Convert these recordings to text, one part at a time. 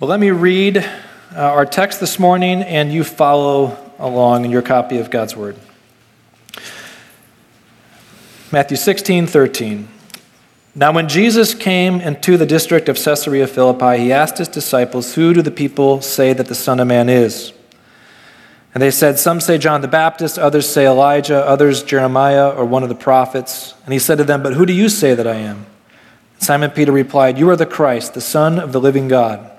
Well, let me read uh, our text this morning, and you follow along in your copy of God's Word. Matthew 16, 13. Now, when Jesus came into the district of Caesarea Philippi, he asked his disciples, Who do the people say that the Son of Man is? And they said, Some say John the Baptist, others say Elijah, others Jeremiah or one of the prophets. And he said to them, But who do you say that I am? Simon Peter replied, You are the Christ, the Son of the living God.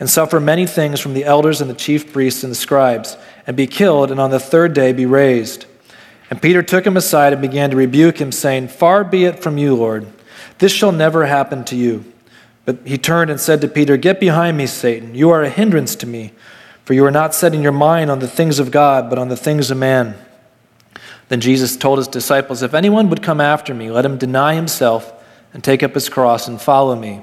and suffer many things from the elders and the chief priests and the scribes, and be killed, and on the third day be raised. And Peter took him aside and began to rebuke him, saying, Far be it from you, Lord. This shall never happen to you. But he turned and said to Peter, Get behind me, Satan. You are a hindrance to me, for you are not setting your mind on the things of God, but on the things of man. Then Jesus told his disciples, If anyone would come after me, let him deny himself and take up his cross and follow me.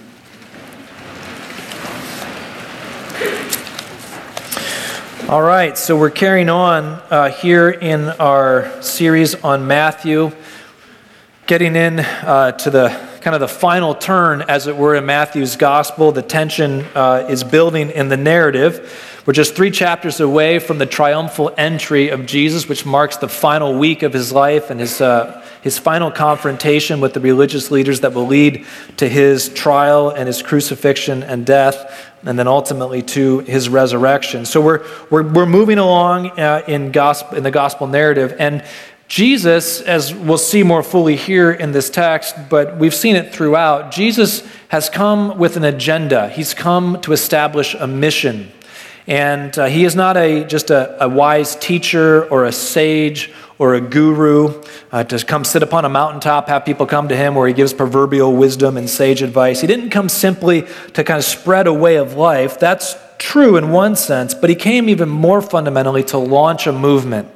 All right, so we're carrying on uh, here in our series on Matthew, getting in uh, to the kind of the final turn, as it were, in Matthew's gospel. The tension uh, is building in the narrative. We're just three chapters away from the triumphal entry of Jesus, which marks the final week of his life and his, uh, his final confrontation with the religious leaders that will lead to his trial and his crucifixion and death and then ultimately to his resurrection. So we're, we're, we're moving along uh, in, gospel, in the gospel narrative. And Jesus, as we'll see more fully here in this text, but we've seen it throughout, Jesus has come with an agenda. He's come to establish a mission. And uh, he is not a, just a, a wise teacher or a sage or a guru uh, to come sit upon a mountaintop, have people come to him where he gives proverbial wisdom and sage advice. He didn't come simply to kind of spread a way of life. That's true in one sense, but he came even more fundamentally to launch a movement.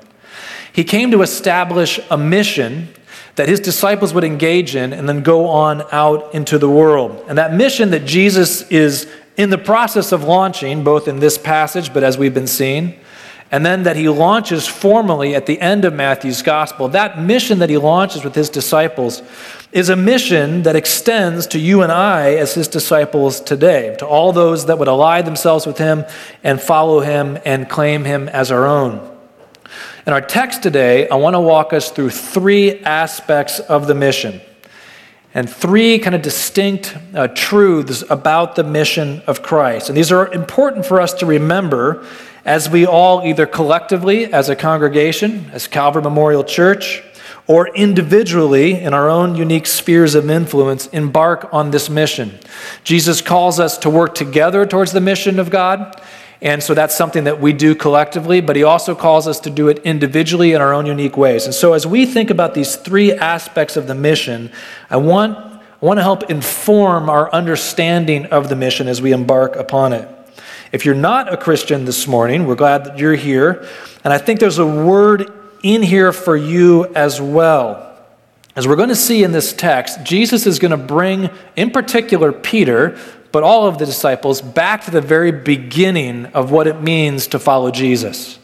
He came to establish a mission that his disciples would engage in and then go on out into the world. And that mission that Jesus is in the process of launching, both in this passage, but as we've been seeing, and then that he launches formally at the end of Matthew's gospel. That mission that he launches with his disciples is a mission that extends to you and I as his disciples today, to all those that would ally themselves with him and follow him and claim him as our own. In our text today, I want to walk us through three aspects of the mission and three kind of distinct uh, truths about the mission of Christ. And these are important for us to remember as we all, either collectively as a congregation, as Calvary Memorial Church, or individually in our own unique spheres of influence, embark on this mission. Jesus calls us to work together towards the mission of God. And so that's something that we do collectively, but he also calls us to do it individually in our own unique ways. And so as we think about these three aspects of the mission, I want, I want to help inform our understanding of the mission as we embark upon it. If you're not a Christian this morning, we're glad that you're here. And I think there's a word in here for you as well. As we're going to see in this text, Jesus is going to bring, in particular, Peter, but all of the disciples, back to the very beginning of what it means to follow Jesus.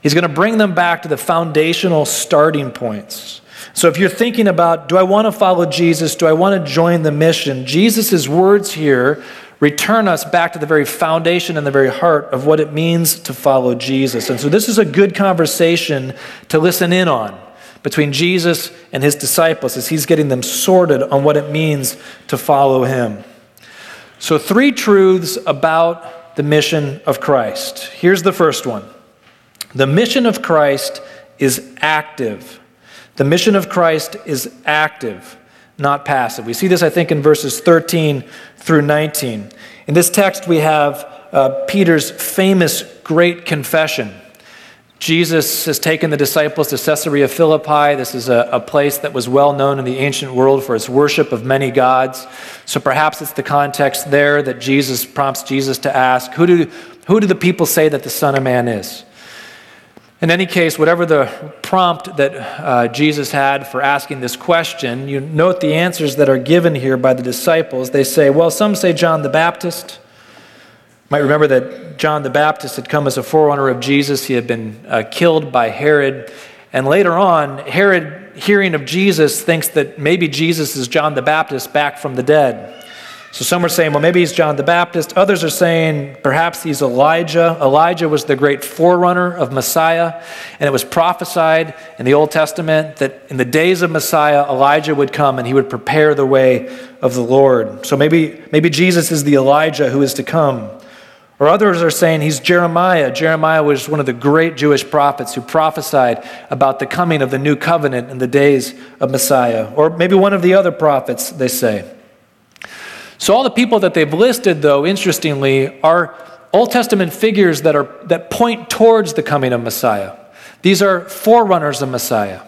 He's going to bring them back to the foundational starting points. So if you're thinking about, do I want to follow Jesus? Do I want to join the mission? Jesus' words here return us back to the very foundation and the very heart of what it means to follow Jesus. And so, this is a good conversation to listen in on between Jesus and his disciples as he's getting them sorted on what it means to follow him. So, three truths about the mission of Christ. Here's the first one The mission of Christ is active. The mission of Christ is active, not passive. We see this, I think, in verses 13 through 19. In this text, we have uh, Peter's famous great confession. Jesus has taken the disciples to Caesarea Philippi. This is a, a, place that was well known in the ancient world for its worship of many gods. So perhaps it's the context there that Jesus prompts Jesus to ask, Who do, who do the people say that the Son of Man is? In any case, whatever the prompt that uh, Jesus had for asking this question, you note the answers that are given here by the disciples. They say, Well, some say John the Baptist might remember that John the Baptist had come as a forerunner of Jesus. He had been uh, killed by Herod. And later on, Herod, hearing of Jesus, thinks that maybe Jesus is John the Baptist back from the dead. So some are saying, well, maybe he's John the Baptist. Others are saying perhaps he's Elijah. Elijah was the great forerunner of Messiah, and it was prophesied in the Old Testament that in the days of Messiah, Elijah would come and he would prepare the way of the Lord. So maybe, maybe Jesus is the Elijah who is to come. Or others are saying he's Jeremiah. Jeremiah was one of the great Jewish prophets who prophesied about the coming of the new covenant in the days of Messiah. Or maybe one of the other prophets, they say. So, all the people that they've listed, though, interestingly, are Old Testament figures that, are, that point towards the coming of Messiah. These are forerunners of Messiah.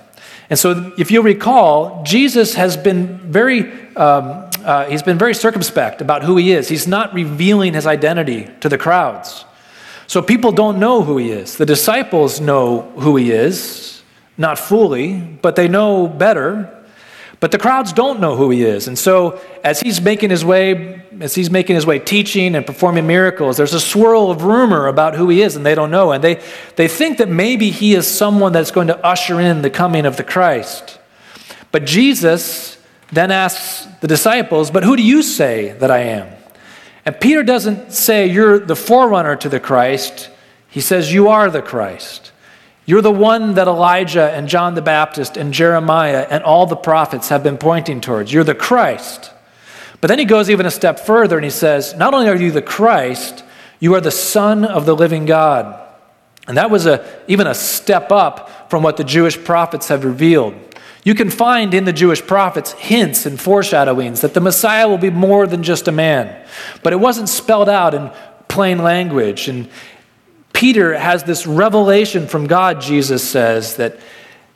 And so, if you recall, Jesus has been very um, uh, he's been very circumspect about who he is. He's not revealing his identity to the crowds. So people don't know who he is. The disciples know who he is, not fully, but they know better. But the crowds don't know who he is. And so as he's making his way, as he's making his way teaching and performing miracles, there's a swirl of rumor about who he is, and they don't know. And they, they think that maybe he is someone that's going to usher in the coming of the Christ. But Jesus then asks the disciples, But who do you say that I am? And Peter doesn't say, You're the forerunner to the Christ. He says, You are the Christ. You're the one that Elijah and John the Baptist and Jeremiah and all the prophets have been pointing towards. You're the Christ. But then he goes even a step further and he says, Not only are you the Christ, you are the Son of the living God. And that was a, even a step up from what the Jewish prophets have revealed. You can find in the Jewish prophets hints and foreshadowings that the Messiah will be more than just a man. But it wasn't spelled out in plain language. And Peter has this revelation from God, Jesus says, that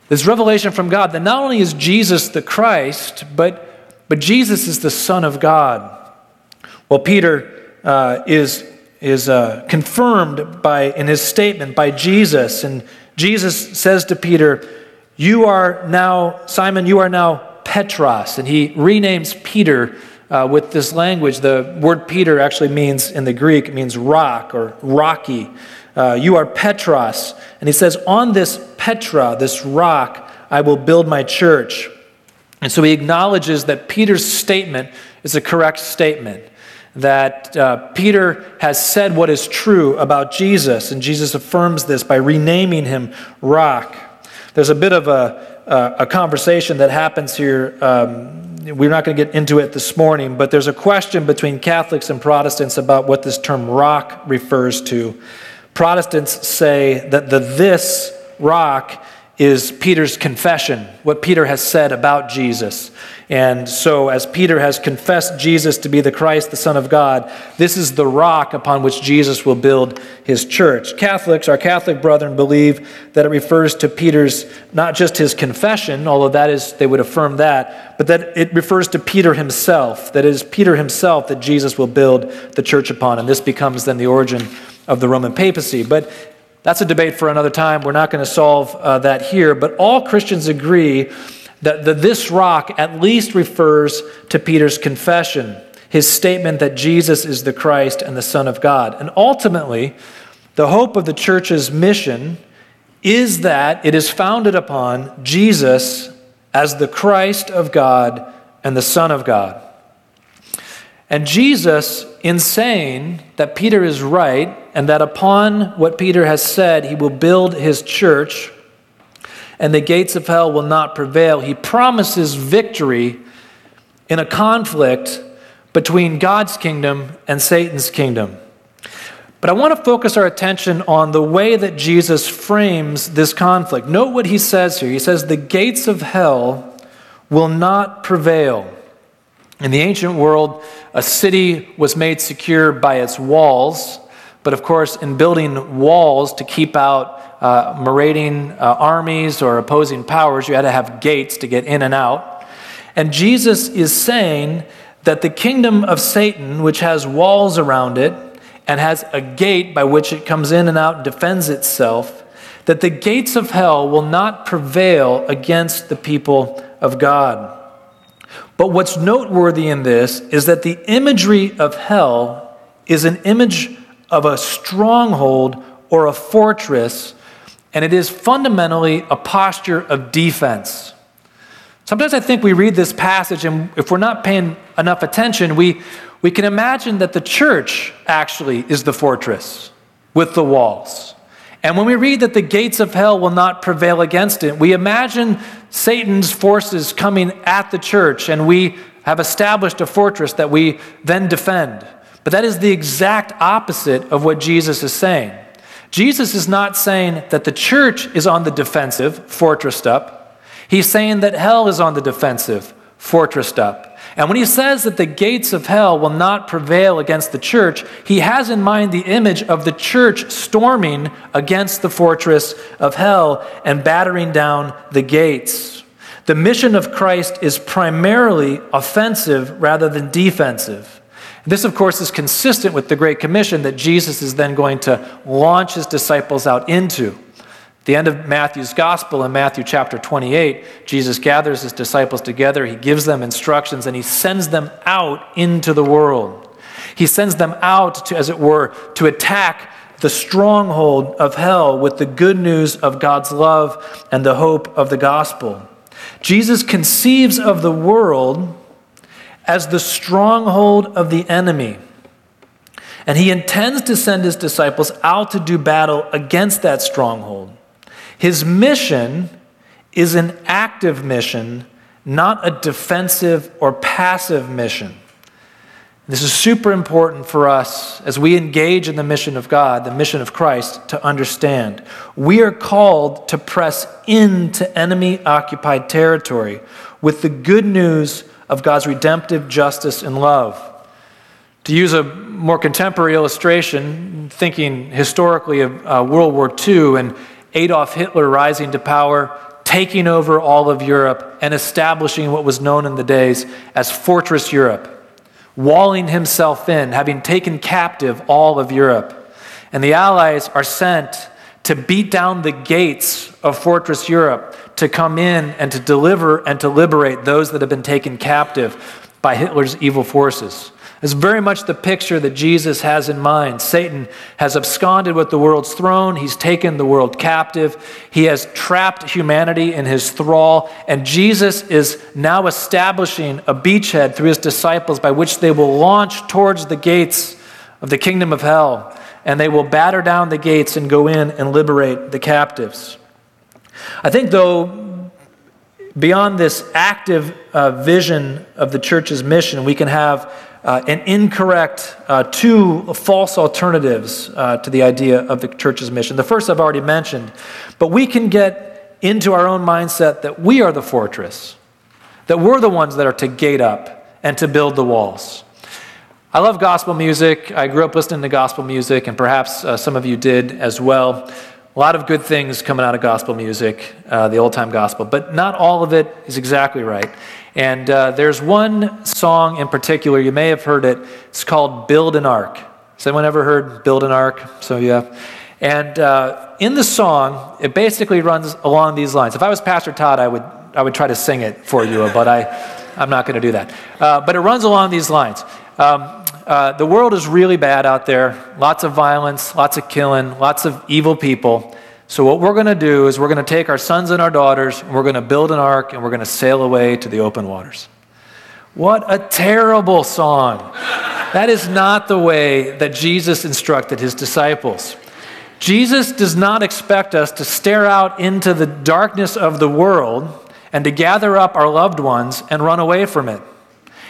this revelation from God that not only is Jesus the Christ, but, but Jesus is the Son of God. Well, Peter uh, is, is uh, confirmed by, in his statement by Jesus. And Jesus says to Peter, you are now, Simon, you are now Petros. And he renames Peter uh, with this language. The word Peter actually means, in the Greek, it means rock or rocky. Uh, you are Petros. And he says, On this Petra, this rock, I will build my church. And so he acknowledges that Peter's statement is a correct statement. That uh, Peter has said what is true about Jesus, and Jesus affirms this by renaming him rock. There's a bit of a, a, conversation that happens here. Um, we're not going to get into it this morning, but there's a question between Catholics and Protestants about what this term rock refers to. Protestants say that the this rock is Peter's confession, what Peter has said about Jesus. And so, as Peter has confessed Jesus to be the Christ, the Son of God, this is the rock upon which Jesus will build his church. Catholics, our Catholic brethren, believe that it refers to Peter's, not just his confession, although that is, they would affirm that, but that it refers to Peter himself, that it is Peter himself that Jesus will build the church upon. And this becomes then the origin of the Roman papacy. But that's a debate for another time. We're not going to solve uh, that here. But all Christians agree that the, this rock at least refers to Peter's confession, his statement that Jesus is the Christ and the Son of God. And ultimately, the hope of the church's mission is that it is founded upon Jesus as the Christ of God and the Son of God. And Jesus, in saying that Peter is right and that upon what Peter has said, he will build his church, and the gates of hell will not prevail. He promises victory in a conflict between God's kingdom and Satan's kingdom. But I want to focus our attention on the way that Jesus frames this conflict. Note what he says here. He says, The gates of hell will not prevail. In the ancient world, a city was made secure by its walls. But of course, in building walls to keep out uh, marauding uh, armies or opposing powers, you had to have gates to get in and out. And Jesus is saying that the kingdom of Satan, which has walls around it, and has a gate by which it comes in and out and defends itself, that the gates of hell will not prevail against the people of God. But what's noteworthy in this is that the imagery of hell is an image of a stronghold or a fortress, and it is fundamentally a posture of defense. Sometimes I think we read this passage, and if we're not paying enough attention, we, we can imagine that the church actually is the fortress with the walls. And when we read that the gates of hell will not prevail against it, we imagine Satan's forces coming at the church, and we have established a fortress that we then defend. But that is the exact opposite of what Jesus is saying. Jesus is not saying that the church is on the defensive, fortressed up. He's saying that hell is on the defensive, fortressed up. And when he says that the gates of hell will not prevail against the church, he has in mind the image of the church storming against the fortress of hell and battering down the gates. The mission of Christ is primarily offensive rather than defensive. This, of course, is consistent with the Great Commission that Jesus is then going to launch his disciples out into the end of Matthew's gospel, in Matthew chapter 28, Jesus gathers his disciples together, he gives them instructions, and he sends them out into the world. He sends them out, to, as it were, to attack the stronghold of hell with the good news of God's love and the hope of the gospel. Jesus conceives of the world as the stronghold of the enemy. And he intends to send his disciples out to do battle against that stronghold. His mission is an active mission, not a defensive or passive mission. This is super important for us as we engage in the mission of God, the mission of Christ, to understand. We are called to press into enemy occupied territory with the good news of God's redemptive justice and love. To use a more contemporary illustration, thinking historically of uh, World War II and Adolf Hitler rising to power, taking over all of Europe, and establishing what was known in the days as Fortress Europe, walling himself in, having taken captive all of Europe. And the Allies are sent to beat down the gates of Fortress Europe, to come in and to deliver and to liberate those that have been taken captive by Hitler's evil forces. It's very much the picture that Jesus has in mind. Satan has absconded with the world's throne. He's taken the world captive. He has trapped humanity in his thrall. And Jesus is now establishing a beachhead through his disciples by which they will launch towards the gates of the kingdom of hell. And they will batter down the gates and go in and liberate the captives. I think, though, beyond this active uh, vision of the church's mission, we can have uh, and incorrect, uh, two false alternatives uh, to the idea of the church's mission. The first I've already mentioned, but we can get into our own mindset that we are the fortress, that we're the ones that are to gate up and to build the walls. I love gospel music. I grew up listening to gospel music, and perhaps uh, some of you did as well. A lot of good things coming out of gospel music, uh, the old time gospel, but not all of it is exactly right. And uh, there's one song in particular, you may have heard it. It's called Build an Ark. Has anyone ever heard Build an Ark? So, yeah. And uh, in the song, it basically runs along these lines. If I was Pastor Todd, I would, I would try to sing it for you, but I, I'm not going to do that. Uh, but it runs along these lines. Um, uh, the world is really bad out there. Lots of violence, lots of killing, lots of evil people. So, what we're going to do is we're going to take our sons and our daughters, and we're going to build an ark, and we're going to sail away to the open waters. What a terrible song. That is not the way that Jesus instructed his disciples. Jesus does not expect us to stare out into the darkness of the world and to gather up our loved ones and run away from it.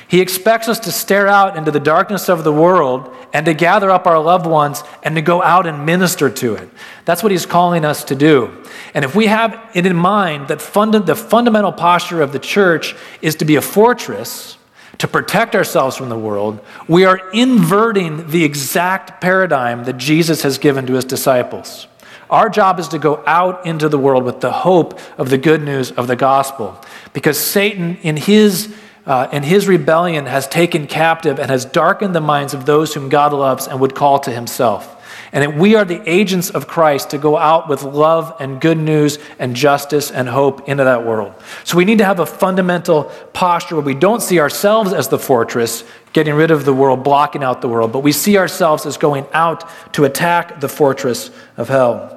He expects us to stare out into the darkness of the world and to gather up our loved ones and to go out and minister to it. That's what he's calling us to do. And if we have it in mind that funda- the fundamental posture of the church is to be a fortress, to protect ourselves from the world, we are inverting the exact paradigm that Jesus has given to his disciples. Our job is to go out into the world with the hope of the good news of the gospel. Because Satan, in his, uh, in his rebellion, has taken captive and has darkened the minds of those whom God loves and would call to himself and that we are the agents of Christ to go out with love and good news and justice and hope into that world. So we need to have a fundamental posture where we don't see ourselves as the fortress, getting rid of the world, blocking out the world, but we see ourselves as going out to attack the fortress of hell.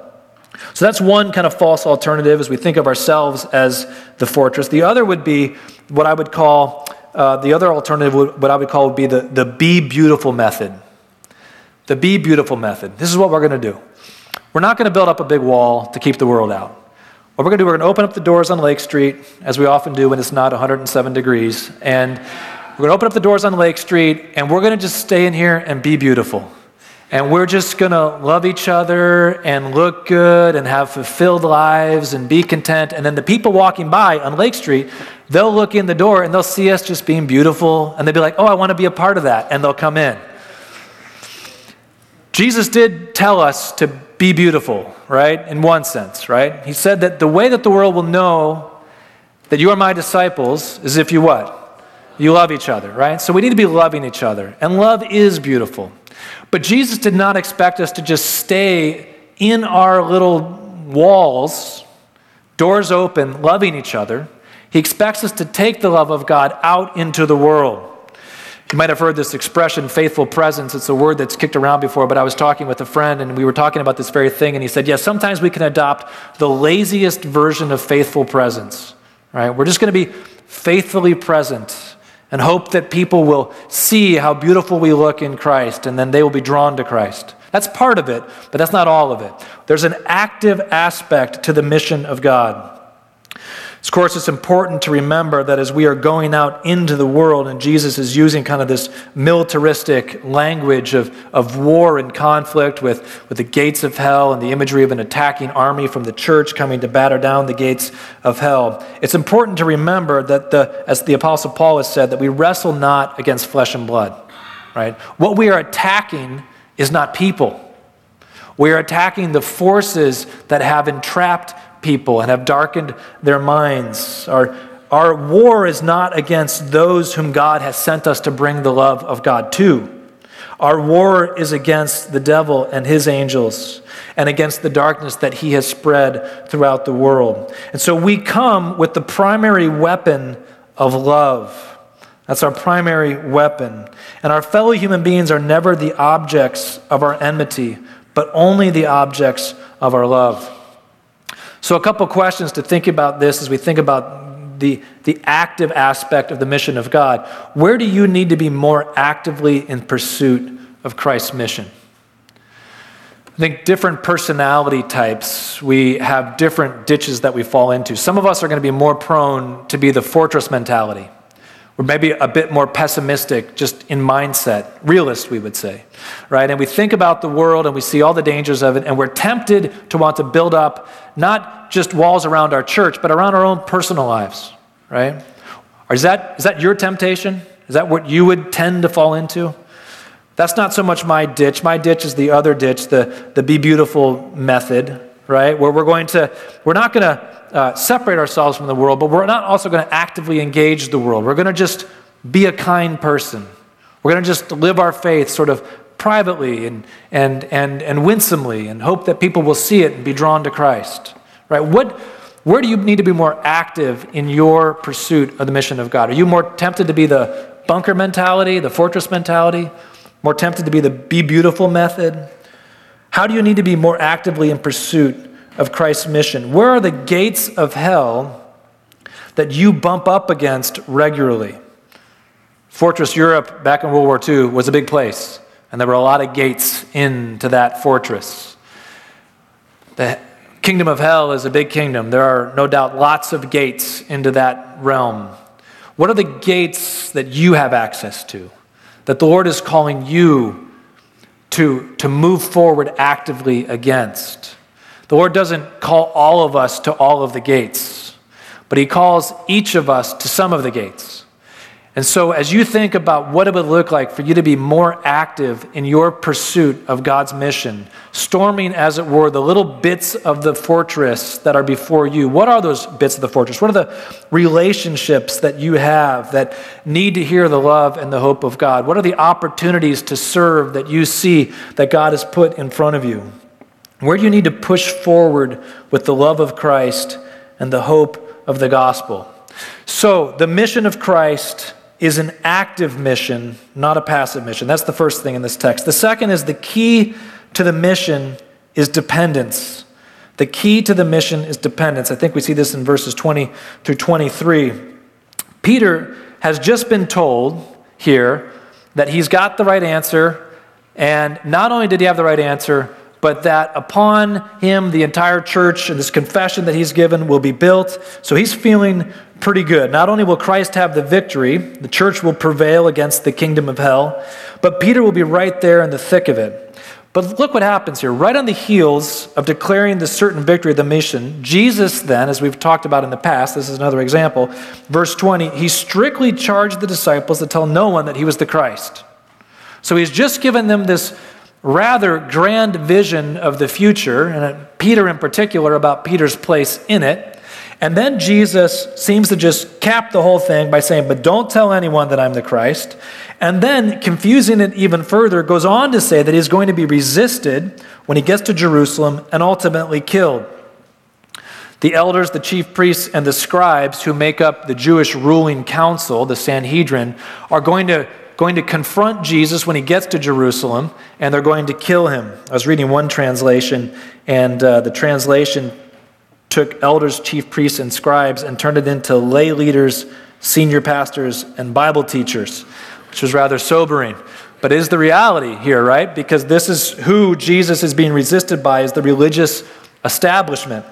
So that's one kind of false alternative as we think of ourselves as the fortress. The other would be what I would call, uh, the other alternative, what I would call would be the, the be beautiful method. The be beautiful method. This is what we're going to do. We're not going to build up a big wall to keep the world out. What we're going to do, we're going to open up the doors on Lake Street, as we often do when it's not 107 degrees. And we're going to open up the doors on Lake Street, and we're going to just stay in here and be beautiful. And we're just going to love each other and look good and have fulfilled lives and be content. And then the people walking by on Lake Street, they'll look in the door and they'll see us just being beautiful. And they'll be like, oh, I want to be a part of that. And they'll come in. Jesus did tell us to be beautiful, right? In one sense, right? He said that the way that the world will know that you are my disciples is if you what? You love each other, right? So we need to be loving each other. And love is beautiful. But Jesus did not expect us to just stay in our little walls, doors open, loving each other. He expects us to take the love of God out into the world. You might have heard this expression, faithful presence. It's a word that's kicked around before, but I was talking with a friend and we were talking about this very thing, and he said, Yes, yeah, sometimes we can adopt the laziest version of faithful presence, right? We're just going to be faithfully present and hope that people will see how beautiful we look in Christ and then they will be drawn to Christ. That's part of it, but that's not all of it. There's an active aspect to the mission of God. Of course, it's important to remember that as we are going out into the world, and Jesus is using kind of this militaristic language of, of war and conflict with, with the gates of hell and the imagery of an attacking army from the church coming to batter down the gates of hell. It's important to remember that, the, as the Apostle Paul has said, that we wrestle not against flesh and blood, right? What we are attacking is not people. We are attacking the forces that have entrapped people and have darkened their minds. Our, our war is not against those whom God has sent us to bring the love of God to. Our war is against the devil and his angels and against the darkness that he has spread throughout the world. And so we come with the primary weapon of love. That's our primary weapon. And our fellow human beings are never the objects of our enmity, but only the objects of our love. So, a couple questions to think about this as we think about the, the active aspect of the mission of God. Where do you need to be more actively in pursuit of Christ's mission? I think different personality types, we have different ditches that we fall into. Some of us are going to be more prone to be the fortress mentality. We're maybe a bit more pessimistic just in mindset, realist, we would say, right? And we think about the world and we see all the dangers of it, and we're tempted to want to build up not just walls around our church, but around our own personal lives, right? Or is that, is that your temptation? Is that what you would tend to fall into? That's not so much my ditch. My ditch is the other ditch, the, the be beautiful method, right? Where we're going to, we're not going to uh, separate ourselves from the world, but we're not also going to actively engage the world. We're going to just be a kind person. We're going to just live our faith sort of privately and, and, and, and winsomely and hope that people will see it and be drawn to Christ. Right? What, where do you need to be more active in your pursuit of the mission of God? Are you more tempted to be the bunker mentality, the fortress mentality? More tempted to be the be beautiful method? How do you need to be more actively in pursuit of Christ's mission? Where are the gates of hell that you bump up against regularly? Fortress Europe back in World War II was a big place, and there were a lot of gates into that fortress. The kingdom of hell is a big kingdom. There are no doubt lots of gates into that realm. What are the gates that you have access to? That the Lord is calling you to, to move forward actively against. The Lord doesn't call all of us to all of the gates, but He calls each of us to some of the gates. And so, as you think about what it would look like for you to be more active in your pursuit of God's mission, storming, as it were, the little bits of the fortress that are before you, what are those bits of the fortress? What are the relationships that you have that need to hear the love and the hope of God? What are the opportunities to serve that you see that God has put in front of you? Where do you need to push forward with the love of Christ and the hope of the gospel? So, the mission of Christ is an active mission, not a passive mission. That's the first thing in this text. The second is the key to the mission is dependence. The key to the mission is dependence. I think we see this in verses 20 through 23. Peter has just been told here that he's got the right answer, and not only did he have the right answer, but that upon him the entire church and this confession that he's given will be built. So he's feeling pretty good. Not only will Christ have the victory, the church will prevail against the kingdom of hell, but Peter will be right there in the thick of it. But look what happens here. Right on the heels of declaring the certain victory of the mission, Jesus, then, as we've talked about in the past, this is another example, verse 20, he strictly charged the disciples to tell no one that he was the Christ. So he's just given them this rather grand vision of the future, and Peter in particular about Peter's place in it. And then Jesus seems to just cap the whole thing by saying, But don't tell anyone that I'm the Christ. And then, confusing it even further, goes on to say that he's going to be resisted when he gets to Jerusalem and ultimately killed. The elders, the chief priests, and the scribes who make up the Jewish ruling council, the Sanhedrin, are going to going to confront Jesus when he gets to Jerusalem, and they're going to kill him. I was reading one translation, and uh, the translation took elders, chief priests, and scribes and turned it into lay leaders, senior pastors, and Bible teachers, which was rather sobering. But is the reality here, right? Because this is who Jesus is being resisted by is the religious establishment.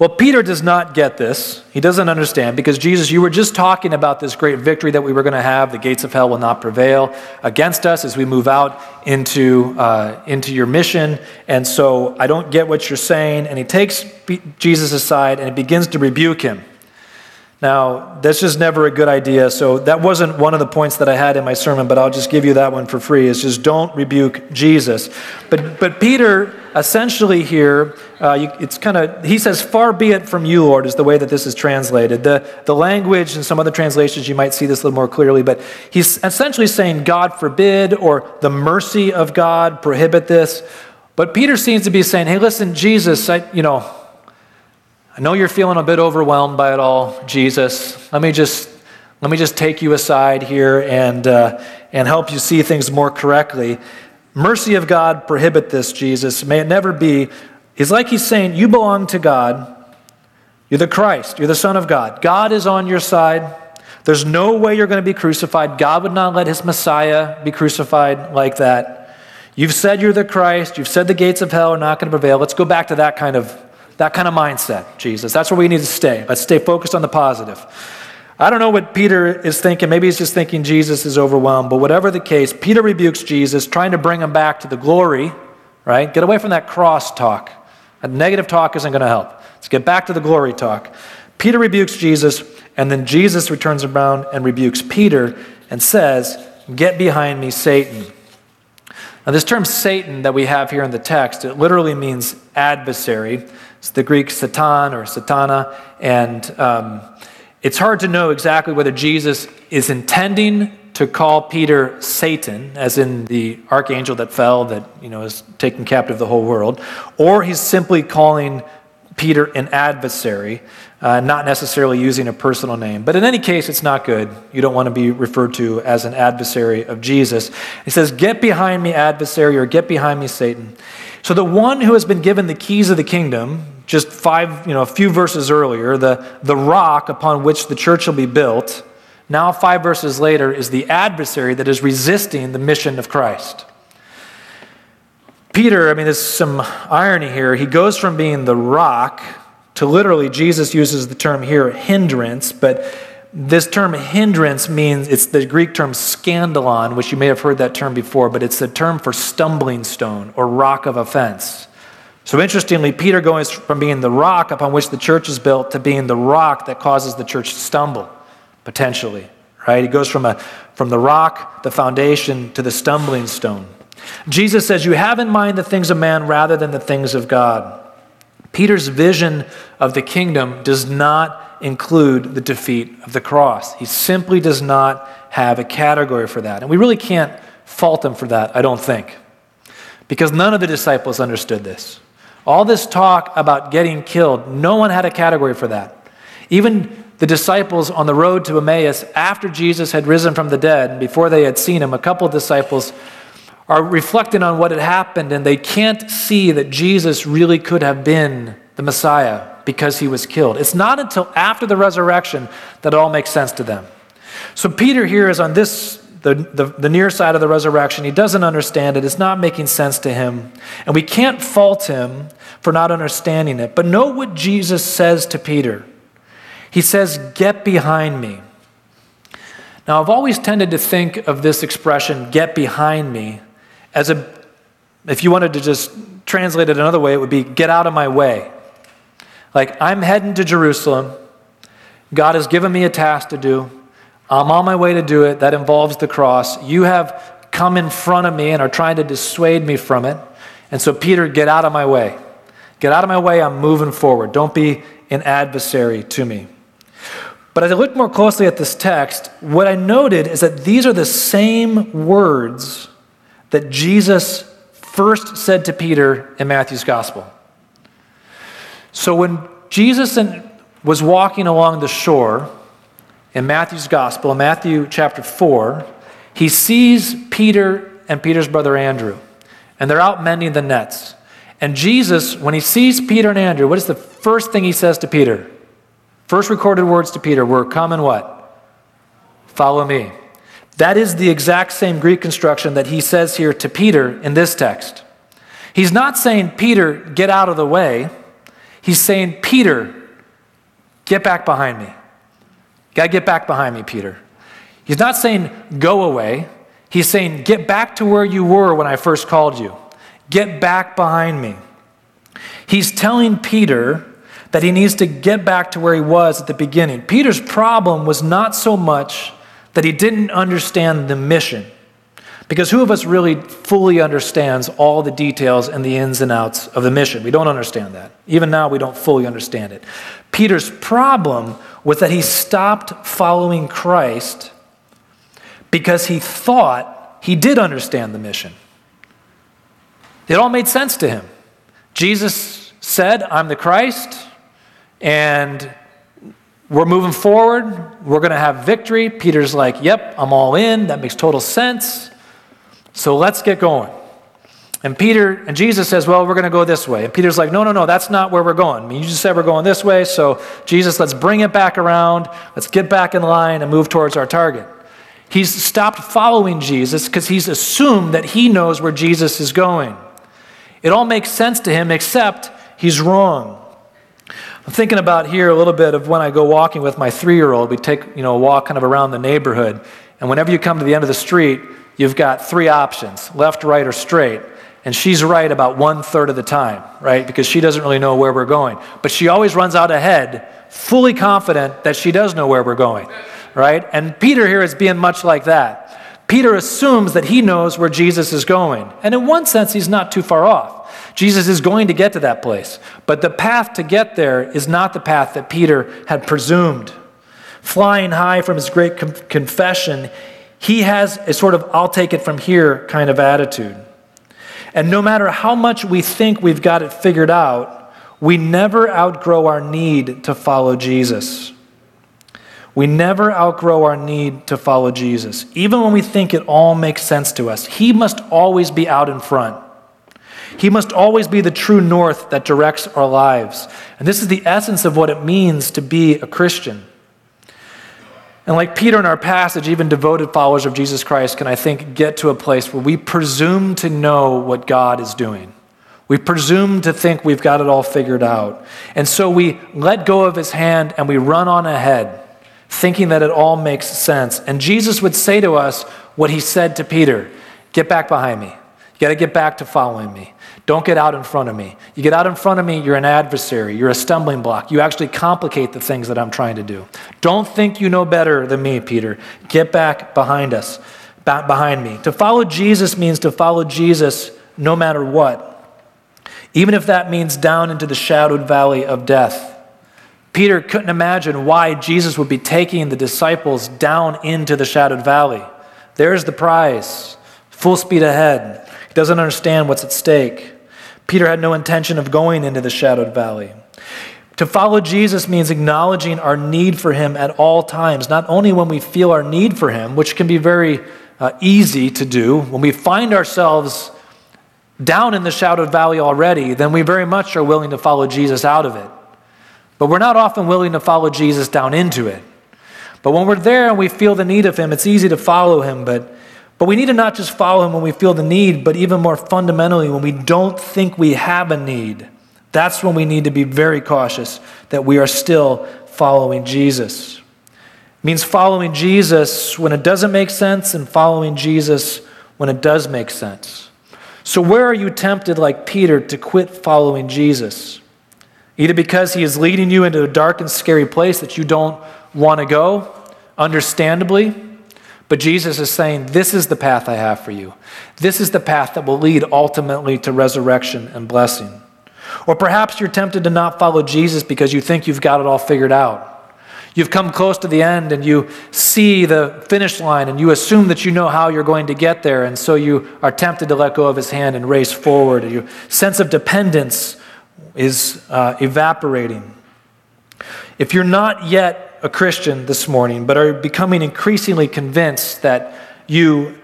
Well, Peter does not get this. He doesn't understand because Jesus, you were just talking about this great victory that we were going to have. The gates of hell will not prevail against us as we move out into, uh, into your mission. And so I don't get what you're saying. And he takes Jesus aside and he begins to rebuke him. Now, that's just never a good idea. So that wasn't one of the points that I had in my sermon, but I'll just give you that one for free. Is just don't rebuke Jesus. But but Peter essentially here, uh, you, it's kind of he says, "Far be it from you, Lord," is the way that this is translated. The the language in some other translations you might see this a little more clearly, but he's essentially saying, "God forbid," or "the mercy of God prohibit this." But Peter seems to be saying, "Hey, listen, Jesus, I, you know." I know you're feeling a bit overwhelmed by it all, Jesus. Let me just let me just take you aside here and uh, and help you see things more correctly. Mercy of God prohibit this, Jesus. May it never be. He's like he's saying, you belong to God. You're the Christ. You're the Son of God. God is on your side. There's no way you're going to be crucified. God would not let his Messiah be crucified like that. You've said you're the Christ. You've said the gates of hell are not going to prevail. Let's go back to that kind of that kind of mindset, Jesus. That's where we need to stay. Let's stay focused on the positive. I don't know what Peter is thinking. Maybe he's just thinking Jesus is overwhelmed. But whatever the case, Peter rebukes Jesus, trying to bring him back to the glory, right? Get away from that cross talk. That negative talk isn't going to help. Let's get back to the glory talk. Peter rebukes Jesus, and then Jesus returns around and rebukes Peter and says, Get behind me, Satan. Now, this term Satan that we have here in the text, it literally means adversary. It's the Greek Satan or Satana, and um, it's hard to know exactly whether Jesus is intending to call Peter Satan, as in the archangel that fell, that you know is taking captive the whole world, or he's simply calling Peter an adversary, uh, not necessarily using a personal name. But in any case, it's not good. You don't want to be referred to as an adversary of Jesus. He says, Get behind me, adversary, or get behind me, Satan. So the one who has been given the keys of the kingdom, just five, you know, a few verses earlier, the, the rock upon which the church will be built, now five verses later, is the adversary that is resisting the mission of Christ. Peter, I mean, there's some irony here. He goes from being the rock to literally, Jesus uses the term here, hindrance, but this term hindrance means it's the Greek term scandalon, which you may have heard that term before, but it's the term for stumbling stone or rock of offense. So interestingly, Peter goes from being the rock upon which the church is built to being the rock that causes the church to stumble, potentially. Right? He goes from, a, from the rock, the foundation, to the stumbling stone. Jesus says, You have in mind the things of man rather than the things of God. Peter's vision of the kingdom does not include the defeat of the cross. He simply does not have a category for that. And we really can't fault him for that, I don't think, because none of the disciples understood this. All this talk about getting killed, no one had a category for that. Even the disciples on the road to Emmaus, after Jesus had risen from the dead, before they had seen him, a couple of disciples are reflecting on what had happened, and they can't see that Jesus really could have been the Messiah because he was killed. It's not until after the resurrection that it all makes sense to them. So Peter here is on this, the, the, the, near side of the resurrection. He doesn't understand it. It's not making sense to him. And we can't fault him for not understanding it. But note what Jesus says to Peter. He says, Get behind me. Now, I've always tended to think of this expression, get behind me, as a, if you wanted to just translate it another way, it would be, get out of my way. Like, I'm heading to Jerusalem. God has given me a task to do. I'm on my way to do it. That involves the cross. You have come in front of me and are trying to dissuade me from it. And so, Peter, get out of my way. Get out of my way. I'm moving forward. Don't be an adversary to me. But as I looked more closely at this text, what I noted is that these are the same words that Jesus first said to Peter in Matthew's gospel. So when Jesus was walking along the shore in Matthew's gospel, in Matthew chapter 4, he sees Peter and Peter's brother Andrew, and they're out mending the nets. And Jesus, when he sees Peter and Andrew, what is the first thing he says to Peter? First recorded words to Peter were, Come and what? Follow me. That is the exact same Greek construction that he says here to Peter in this text. He's not saying, Peter, get out of the way. He's saying, Peter, get back behind me. Got to get back behind me, Peter. He's not saying, go away. He's saying, get back to where you were when I first called you. Get back behind me. He's telling Peter that he needs to get back to where he was at the beginning. Peter's problem was not so much that he didn't understand the mission. Because who of us really fully understands all the details and the ins and outs of the mission? We don't understand that. Even now, we don't fully understand it. Peter's problem was that he stopped following Christ because he thought he did understand the mission. It all made sense to him. Jesus said, I'm the Christ, and we're moving forward. We're going to have victory. Peter's like, Yep, I'm all in. That makes total sense. So let's get going. And Peter and Jesus says, Well, we're going to go this way. And Peter's like, No, no, no, that's not where we're going. I mean, you just said we're going this way. So, Jesus, let's bring it back around. Let's get back in line and move towards our target. He's stopped following Jesus because he's assumed that he knows where Jesus is going. It all makes sense to him, except he's wrong. I'm thinking about here a little bit of when I go walking with my three year old. We take you know, a walk kind of around the neighborhood. And whenever you come to the end of the street, you've got three options left, right, or straight. And she's right about one third of the time, right? Because she doesn't really know where we're going. But she always runs out ahead, fully confident that she does know where we're going, right? And Peter here is being much like that. Peter assumes that he knows where Jesus is going. And in one sense, he's not too far off. Jesus is going to get to that place. But the path to get there is not the path that Peter had presumed. Flying high from his great confession, he has a sort of, I'll take it from here kind of attitude. And no matter how much we think we've got it figured out, we never outgrow our need to follow Jesus. We never outgrow our need to follow Jesus. Even when we think it all makes sense to us, He must always be out in front. He must always be the true north that directs our lives. And this is the essence of what it means to be a Christian. And like Peter in our passage, even devoted followers of Jesus Christ can, I think, get to a place where we presume to know what God is doing. We presume to think we've got it all figured out. And so we let go of his hand and we run on ahead, thinking that it all makes sense. And Jesus would say to us what he said to Peter Get back behind me. You got to get back to following me. Don't get out in front of me. You get out in front of me, you're an adversary. You're a stumbling block. You actually complicate the things that I'm trying to do. Don't think you know better than me, Peter. Get back behind us, back behind me. To follow Jesus means to follow Jesus no matter what, even if that means down into the shadowed valley of death. Peter couldn't imagine why Jesus would be taking the disciples down into the shadowed valley. There's the prize, full speed ahead. He doesn't understand what's at stake. Peter had no intention of going into the shadowed valley. To follow Jesus means acknowledging our need for him at all times, not only when we feel our need for him, which can be very uh, easy to do. When we find ourselves down in the shadowed valley already, then we very much are willing to follow Jesus out of it. But we're not often willing to follow Jesus down into it. But when we're there and we feel the need of Him, it's easy to follow Him. But, but we need to not just follow Him when we feel the need, but even more fundamentally, when we don't think we have a need. That's when we need to be very cautious that we are still following Jesus. It means following Jesus when it doesn't make sense and following Jesus when it does make sense. So, where are you tempted, like Peter, to quit following Jesus? Either because he is leading you into a dark and scary place that you don't want to go, understandably, but Jesus is saying, This is the path I have for you. This is the path that will lead ultimately to resurrection and blessing. Or perhaps you're tempted to not follow Jesus because you think you've got it all figured out. You've come close to the end and you see the finish line and you assume that you know how you're going to get there, and so you are tempted to let go of his hand and race forward. Your sense of dependence is uh, evaporating. If you're not yet a Christian this morning, but are becoming increasingly convinced that you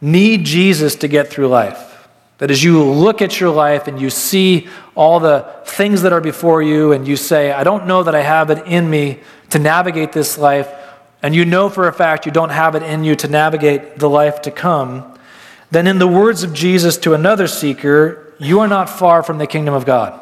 need Jesus to get through life, that as you look at your life and you see all the things that are before you, and you say, I don't know that I have it in me to navigate this life, and you know for a fact you don't have it in you to navigate the life to come, then in the words of Jesus to another seeker, you are not far from the kingdom of God.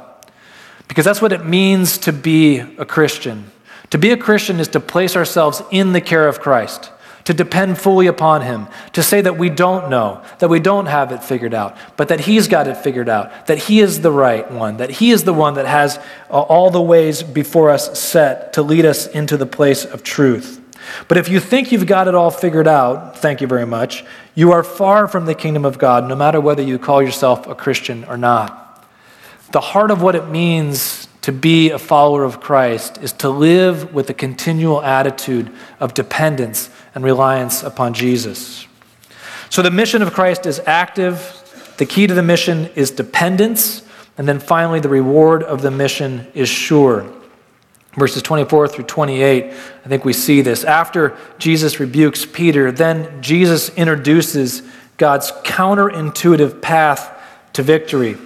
Because that's what it means to be a Christian. To be a Christian is to place ourselves in the care of Christ, to depend fully upon Him, to say that we don't know, that we don't have it figured out, but that He's got it figured out, that He is the right one, that He is the one that has uh, all the ways before us set to lead us into the place of truth. But if you think you've got it all figured out, thank you very much, you are far from the kingdom of God, no matter whether you call yourself a Christian or not. The heart of what it means to be a follower of Christ is to live with a continual attitude of dependence and reliance upon Jesus. So the mission of Christ is active, the key to the mission is dependence, and then finally, the reward of the mission is sure. Verses 24 through 28, I think we see this. After Jesus rebukes Peter, then Jesus introduces God's counterintuitive path to victory.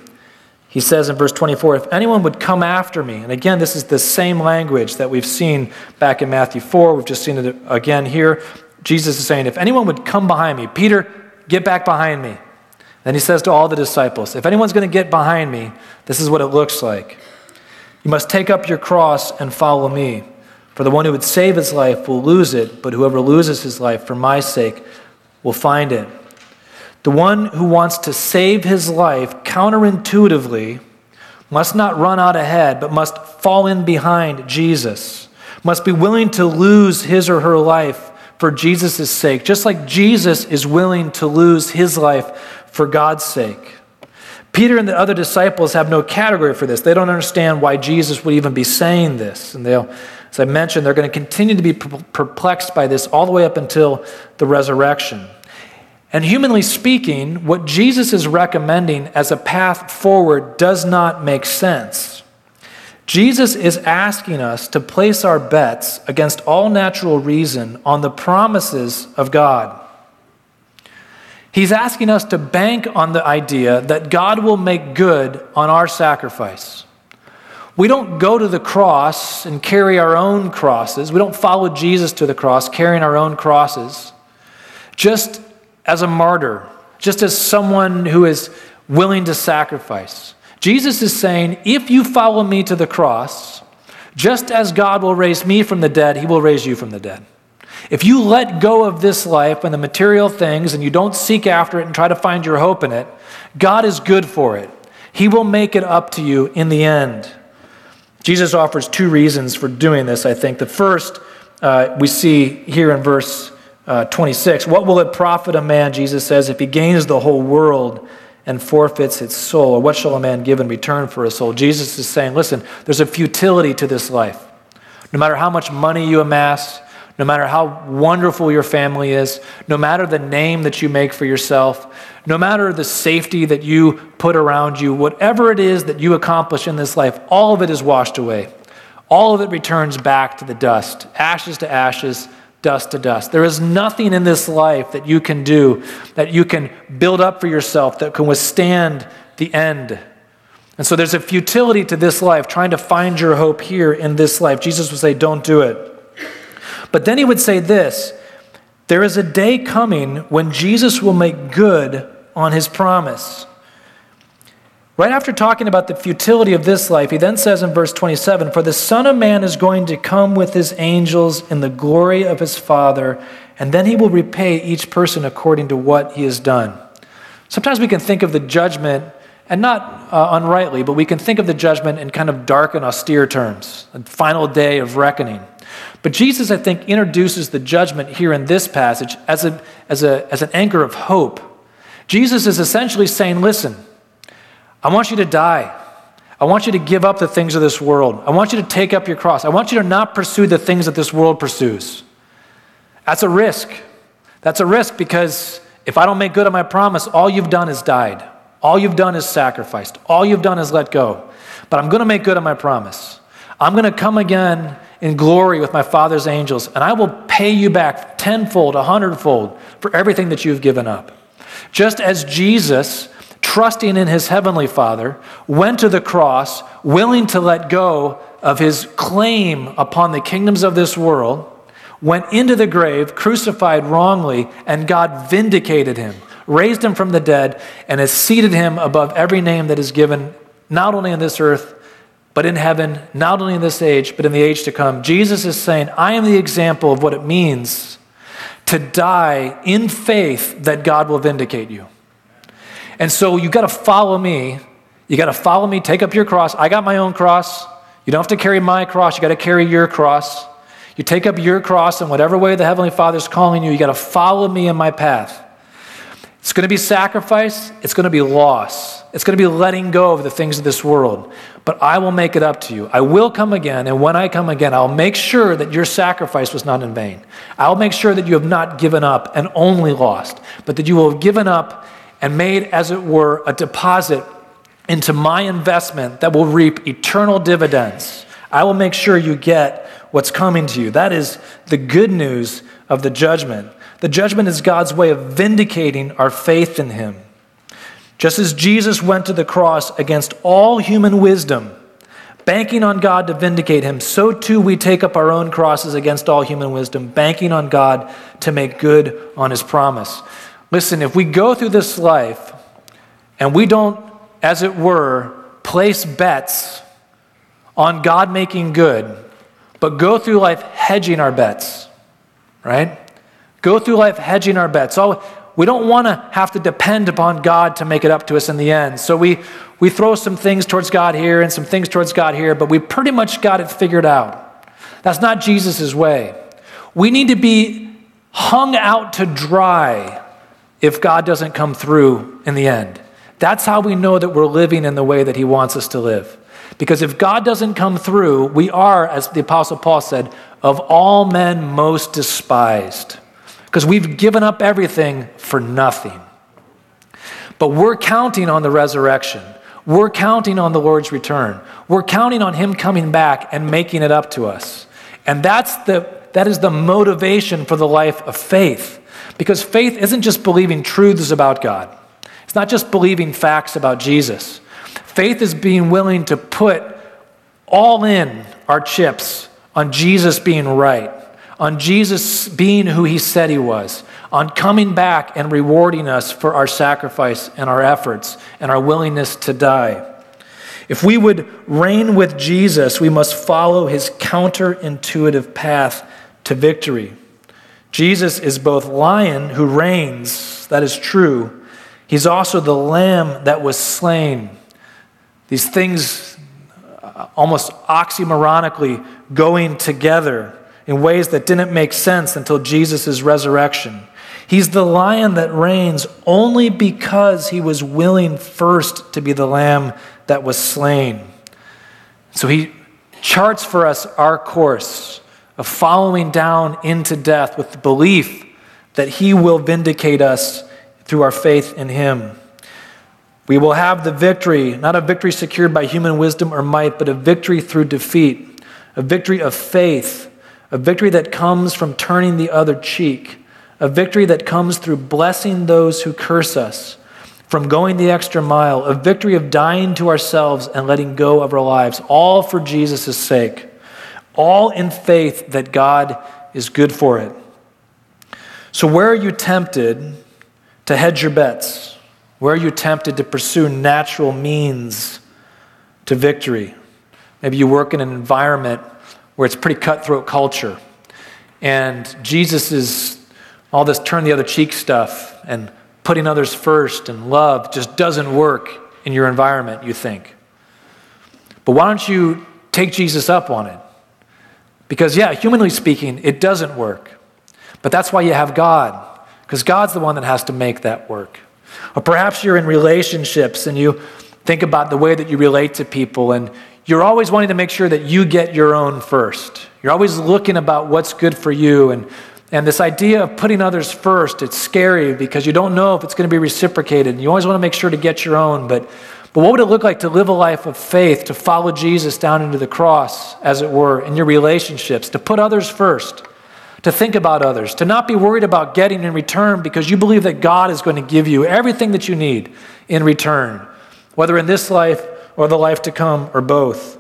He says in verse 24, If anyone would come after me, and again, this is the same language that we've seen back in Matthew 4, we've just seen it again here. Jesus is saying, If anyone would come behind me, Peter, get back behind me. Then he says to all the disciples, If anyone's going to get behind me, this is what it looks like. You must take up your cross and follow me. For the one who would save his life will lose it, but whoever loses his life for my sake will find it. The one who wants to save his life counterintuitively must not run out ahead, but must fall in behind Jesus, must be willing to lose his or her life for Jesus' sake, just like Jesus is willing to lose his life for God's sake. Peter and the other disciples have no category for this. They don't understand why Jesus would even be saying this. And they'll, as I mentioned, they're going to continue to be perplexed by this all the way up until the resurrection. And humanly speaking, what Jesus is recommending as a path forward does not make sense. Jesus is asking us to place our bets against all natural reason on the promises of God. He's asking us to bank on the idea that God will make good on our sacrifice. We don't go to the cross and carry our own crosses. We don't follow Jesus to the cross carrying our own crosses. Just as a martyr, just as someone who is willing to sacrifice. Jesus is saying, if you follow me to the cross, Just as God will raise me from the dead, he will raise you from the dead. If you let go of this life and the material things and you don't seek after it and try to find your hope in it, God is good for it. He will make it up to you in the end. Jesus offers two reasons for doing this, I think. The first uh, we see here in verse uh, 26. What will it profit a man, Jesus says, if he gains the whole world and forfeits its soul? Or what shall a man give in return for his soul? Jesus is saying, listen, there's a futility to this life. No matter how much money you amass, no matter how wonderful your family is, no matter the name that you make for yourself, no matter the safety that you put around you, whatever it is that you accomplish in this life, all of it is washed away. All of it returns back to the dust, ashes to ashes, dust to dust. There is nothing in this life that you can do, that you can build up for yourself, that can withstand the end. And so there's a futility to this life, trying to find your hope here in this life. Jesus would say, Don't do it. But then he would say this there is a day coming when Jesus will make good on his promise. Right after talking about the futility of this life, he then says in verse 27 For the Son of Man is going to come with his angels in the glory of his Father, and then he will repay each person according to what he has done. Sometimes we can think of the judgment, and not uh, unrightly, but we can think of the judgment in kind of dark and austere terms, a final day of reckoning. But Jesus, I think, introduces the judgment here in this passage as, a, as, a, as an anchor of hope. Jesus is essentially saying, Listen, I want you to die. I want you to give up the things of this world. I want you to take up your cross. I want you to not pursue the things that this world pursues. That's a risk. That's a risk because if I don't make good on my promise, all you've done is died. All you've done is sacrificed. All you've done is let go. But I'm going to make good on my promise. I'm going to come again in glory with my Father's angels, and I will pay you back tenfold, a hundredfold for everything that you've given up. Just as Jesus, trusting in his heavenly Father, went to the cross, willing to let go of his claim upon the kingdoms of this world, went into the grave, crucified wrongly, and God vindicated him, raised him from the dead, and has seated him above every name that is given, not only on this earth, but in heaven, not only in this age, but in the age to come. Jesus is saying, I am the example of what it means to die in faith that God will vindicate you. And so you got to follow me. You got to follow me, take up your cross. I got my own cross. You don't have to carry my cross, you got to carry your cross. You take up your cross in whatever way the Heavenly Father is calling you. You got to follow me in my path. It's going to be sacrifice, it's going to be loss. It's going to be letting go of the things of this world. But I will make it up to you. I will come again, and when I come again, I'll make sure that your sacrifice was not in vain. I'll make sure that you have not given up and only lost, but that you will have given up and made, as it were, a deposit into my investment that will reap eternal dividends. I will make sure you get what's coming to you. That is the good news of the judgment. The judgment is God's way of vindicating our faith in Him. Just as Jesus went to the cross against all human wisdom, banking on God to vindicate Him, so too we take up our own crosses against all human wisdom, banking on God to make good on His promise. Listen, if we go through this life and we don't, as it were, place bets on God making good, but go through life hedging our bets, right? Go through life hedging our bets. We don't want to have to depend upon God to make it up to us in the end. So we, we throw some things towards God here and some things towards God here, but we pretty much got it figured out. That's not Jesus' way. We need to be hung out to dry if God doesn't come through in the end. That's how we know that we're living in the way that He wants us to live. Because if God doesn't come through, we are, as the Apostle Paul said, of all men most despised because we've given up everything for nothing. But we're counting on the resurrection. We're counting on the Lord's return. We're counting on Him coming back and making it up to us. And that's the, that is the motivation for the life of faith. Because faith isn't just believing truths about God, it's not just believing facts about Jesus. Faith is being willing to put all in our chips on Jesus being right on Jesus being who he said he was, on coming back and rewarding us for our sacrifice and our efforts and our willingness to die. If we would reign with Jesus, we must follow his counterintuitive path to victory. Jesus is both lion who reigns, that is true. He's also the lamb that was slain. These things uh, almost oxymoronically going together in ways that didn't make sense until Jesus' resurrection. He's the lion that reigns only because he was willing first to be the lamb that was slain. So he charts for us our course of following down into death with the belief that he will vindicate us through our faith in him. We will have the victory, not a victory secured by human wisdom or might, but a victory through defeat, a victory of faith, a victory that comes from turning the other cheek a victory that comes through blessing those who curse us, from going the extra mile, a victory of dying to ourselves and letting go of our lives, all for Jesus' sake, all in faith that God is good for it. So, where are you tempted to hedge your bets? Where are you tempted to pursue natural means to victory? Maybe you work in an environment where it's pretty cutthroat culture, and Jesus is all this turn the other cheek stuff and putting others first and love just doesn't work in your environment, you think. But why don't you take Jesus up on it? Because, yeah, humanly speaking, it doesn't work. But that's why you have God, because God's the one that has to make that work. Or perhaps you're in relationships and you think about the way that you relate to people, and you're always wanting to make sure that you get your own first. You're always looking about what's good for you and and this idea of putting others first, it's scary because you don't know if it's going to be reciprocated. You always want to make sure to get your own. But, but what would it look like to live a life of faith, to follow Jesus down into the cross, as it were, in your relationships, to put others first, to think about others, to not be worried about getting in return because you believe that God is going to give you everything that you need in return, whether in this life or the life to come or both.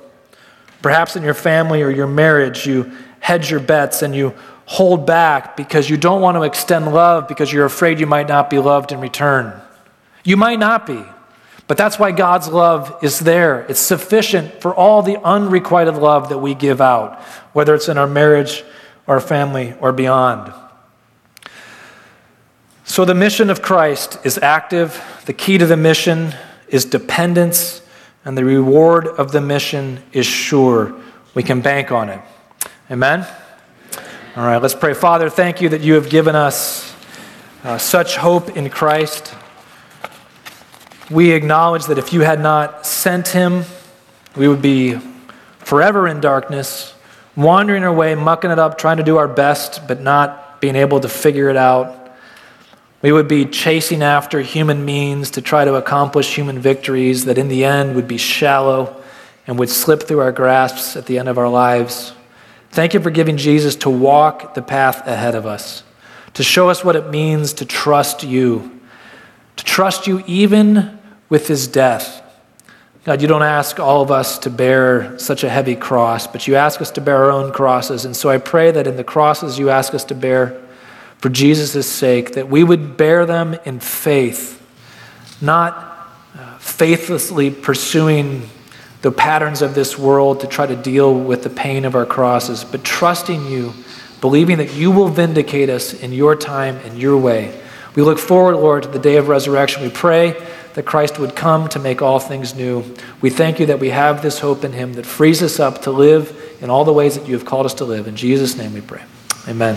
Perhaps in your family or your marriage, you hedge your bets and you hold back because you don't want to extend love because you're afraid you might not be loved in return. You might not be, but that's why God's love is there. It's sufficient for all the unrequited love that we give out, whether it's in our marriage, our family, or beyond. So the mission of Christ is active, the key to the mission is dependence, and the reward of the mission is sure. We can bank on it. Amen? All right, let's pray. Father, thank you that you have given us uh, such hope in Christ. We acknowledge that if you had not sent him, we would be forever in darkness, wandering our way, mucking it up, trying to do our best, but not being able to figure it out. We would be chasing after human means to try to accomplish human victories that in the end would be shallow and would slip through our grasps at the end of our lives. Thank you for giving Jesus to walk the path ahead of us, to show us what it means to trust you, to trust you even with his death. God, you don't ask all of us to bear such a heavy cross, but you ask us to bear our own crosses. And so I pray that in the crosses you ask us to bear for Jesus' sake, that we would bear them in faith, not uh, faithlessly pursuing the patterns of this world to try to deal with the pain of our crosses, but trusting you, believing that you will vindicate us in your time and your way. We look forward, Lord, to the day of resurrection. We pray that Christ would come to make all things new. We thank you that we have this hope in him that frees us up to live in all the ways that you have called us to live. In Jesus' name we pray. Amen.